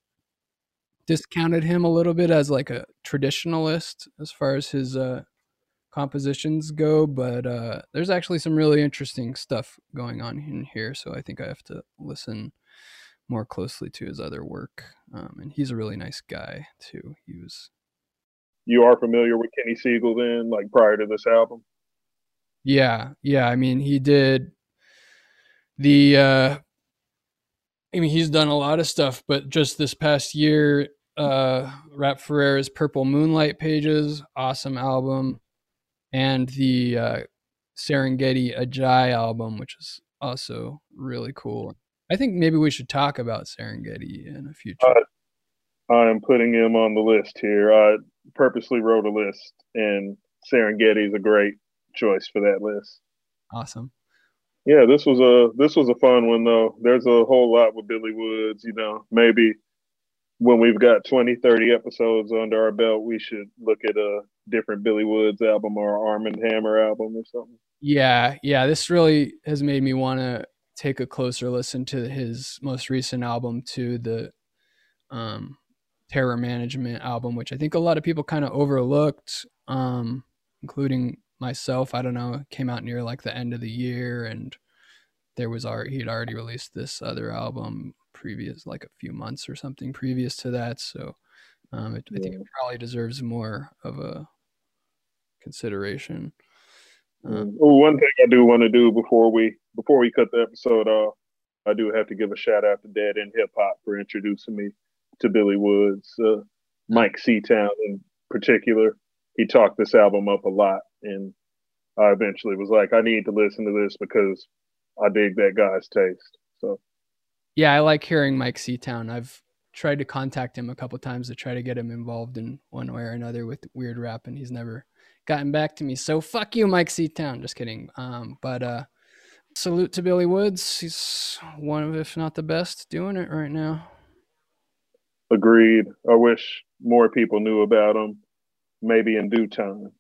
discounted him a little bit as like a traditionalist as far as his uh, compositions go, but uh, there's actually some really interesting stuff going on in here. So I think I have to listen more closely to his other work. Um, and he's a really nice guy too. He was, You are familiar with Kenny Segal then, like prior to this album? yeah, yeah. I mean, he did the. Uh, I mean, he's done a lot of stuff, but just this past year, uh, Rap Ferreira's Purple Moonlight Pages, awesome album, and the uh, Serengeti Ajai album, which is also really cool. I think maybe we should talk about Serengeti in a future. Uh, I am putting him on the list here. I purposely wrote a list, and Serengeti is a great choice for that list. awesome. Yeah, this was a this was a fun one though. There's a whole lot with Billy Woods, you know. Maybe when we've got 20, 30 episodes under our belt, we should look at a different Billy Woods album or Armand Hammer album or something. Yeah, yeah. This really has made me want to take a closer listen to his most recent album, to the um, Terror Management album, which I think a lot of people kind of overlooked, um, including myself. I don't know, came out near like the end of the year, and there was already he'd already released this other album previous, like a few months or something previous to that. So um, it, I think it probably deserves more of a consideration. Um, Oh, one thing I do want to do before we before we cut the episode off, I do have to give a shout out to Dead End Hip Hop for introducing me to Billy Woods. Uh, Mike Seatown in particular, he talked this album up a lot, and I eventually was like, I need to listen to this because I dig that guy's taste. So, yeah, I like hearing Mike Seatown. I've tried to contact him a couple times to try to get him involved in one way or another with weird rap, and he's never gotten back to me. So fuck you, Mike Seatown. Just kidding. Um, but uh, salute to Billy Woods. He's one of, if not the best, doing it right now. Agreed. I wish more people knew about him. Maybe in due time.